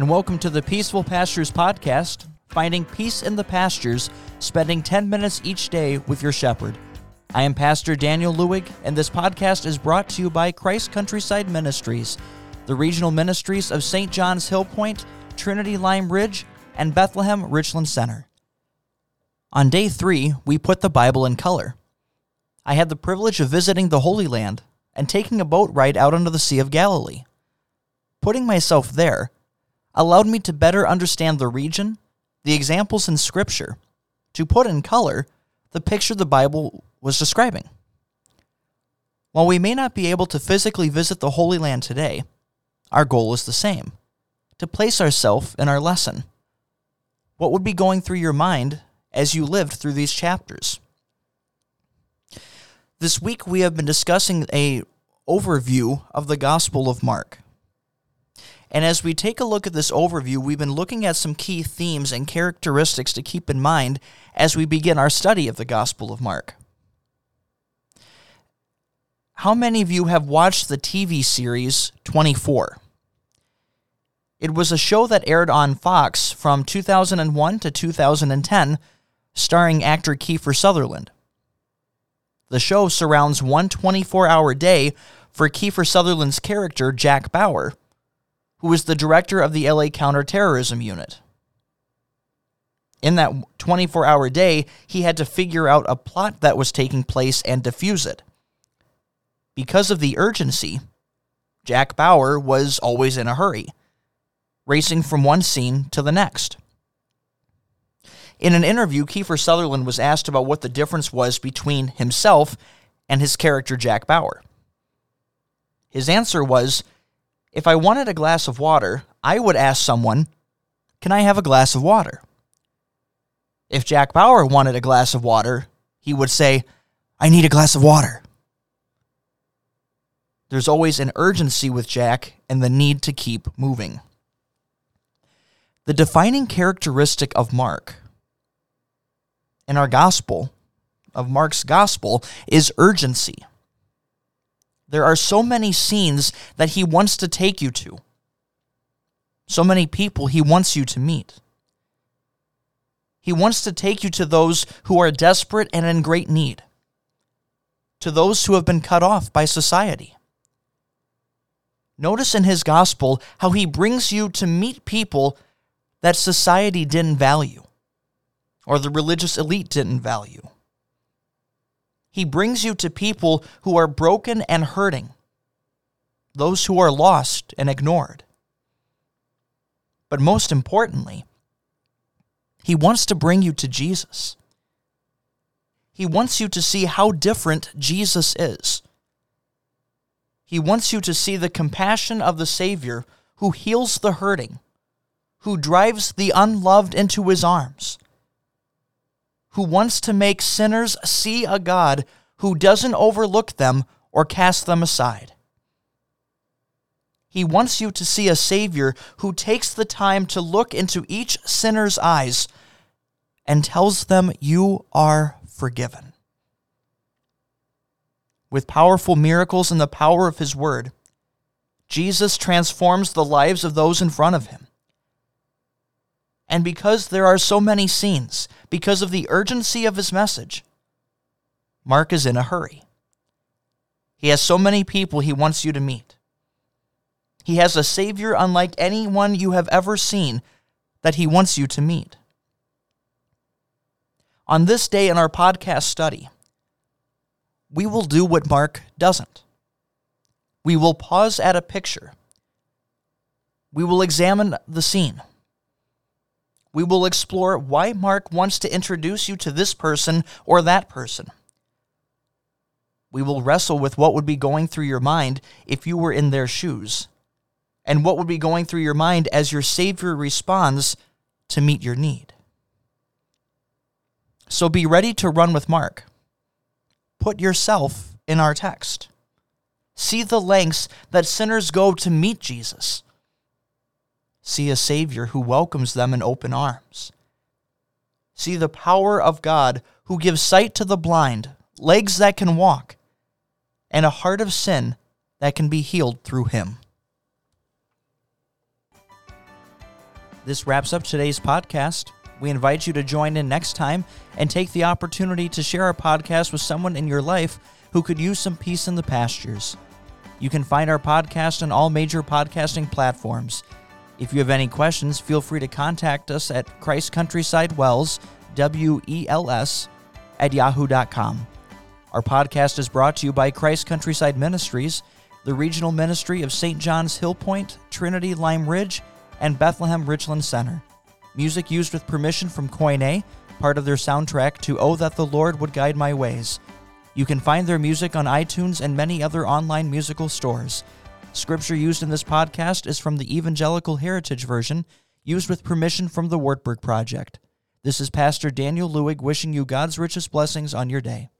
and welcome to the Peaceful Pastures Podcast, finding peace in the pastures, spending 10 minutes each day with your shepherd. I am Pastor Daniel Lewig, and this podcast is brought to you by Christ Countryside Ministries, the regional ministries of St. John's Hill Point, Trinity Lime Ridge, and Bethlehem Richland Center. On day three, we put the Bible in color. I had the privilege of visiting the Holy Land and taking a boat ride out onto the Sea of Galilee. Putting myself there allowed me to better understand the region, the examples in Scripture, to put in color the picture the Bible was describing. While we may not be able to physically visit the Holy Land today, our goal is the same to place ourselves in our lesson. What would be going through your mind as you lived through these chapters? This week we have been discussing a overview of the Gospel of Mark. And as we take a look at this overview, we've been looking at some key themes and characteristics to keep in mind as we begin our study of the Gospel of Mark. How many of you have watched the TV series 24? It was a show that aired on Fox from 2001 to 2010, starring actor Kiefer Sutherland. The show surrounds one 24 hour day for Kiefer Sutherland's character, Jack Bauer, who was the director of the LA Counterterrorism Unit. In that 24 hour day, he had to figure out a plot that was taking place and defuse it. Because of the urgency, Jack Bauer was always in a hurry, racing from one scene to the next. In an interview, Kiefer Sutherland was asked about what the difference was between himself and his character Jack Bauer. His answer was if I wanted a glass of water, I would ask someone, Can I have a glass of water? If Jack Bauer wanted a glass of water, he would say, I need a glass of water. There's always an urgency with Jack and the need to keep moving. The defining characteristic of Mark in our gospel, of Mark's gospel, is urgency. There are so many scenes that he wants to take you to, so many people he wants you to meet. He wants to take you to those who are desperate and in great need, to those who have been cut off by society. Notice in his gospel how he brings you to meet people that society didn't value or the religious elite didn't value. He brings you to people who are broken and hurting, those who are lost and ignored. But most importantly, he wants to bring you to Jesus. He wants you to see how different Jesus is. He wants you to see the compassion of the Savior who heals the hurting, who drives the unloved into his arms who wants to make sinners see a God who doesn't overlook them or cast them aside. He wants you to see a Savior who takes the time to look into each sinner's eyes and tells them, You are forgiven. With powerful miracles and the power of His Word, Jesus transforms the lives of those in front of Him. And because there are so many scenes, because of the urgency of his message, Mark is in a hurry. He has so many people he wants you to meet. He has a Savior unlike anyone you have ever seen that he wants you to meet. On this day in our podcast study, we will do what Mark doesn't. We will pause at a picture. We will examine the scene we will explore why Mark wants to introduce you to this person or that person. We will wrestle with what would be going through your mind if you were in their shoes, and what would be going through your mind as your Savior responds to meet your need. So be ready to run with Mark. Put yourself in our text. See the lengths that sinners go to meet Jesus see a Savior who welcomes them in open arms. See the power of God who gives sight to the blind, legs that can walk, and a heart of sin that can be healed through Him. This wraps up today's podcast. We invite you to join in next time and take the opportunity to share our podcast with someone in your life who could use some peace in the pastures. You can find our podcast on all major podcasting platforms. If you have any questions, feel free to contact us at Christ Countryside WELS, W E L S, at yahoo.com. Our podcast is brought to you by Christ Countryside Ministries, the regional ministry of St. John's Hill Point, Trinity Lime Ridge, and Bethlehem Richland Center. Music used with permission from Koine, part of their soundtrack to Oh That the Lord Would Guide My Ways. You can find their music on iTunes and many other online musical stores. Scripture used in this podcast is from the Evangelical Heritage Version, used with permission from the Wartburg Project. This is Pastor Daniel Lewig wishing you God's richest blessings on your day.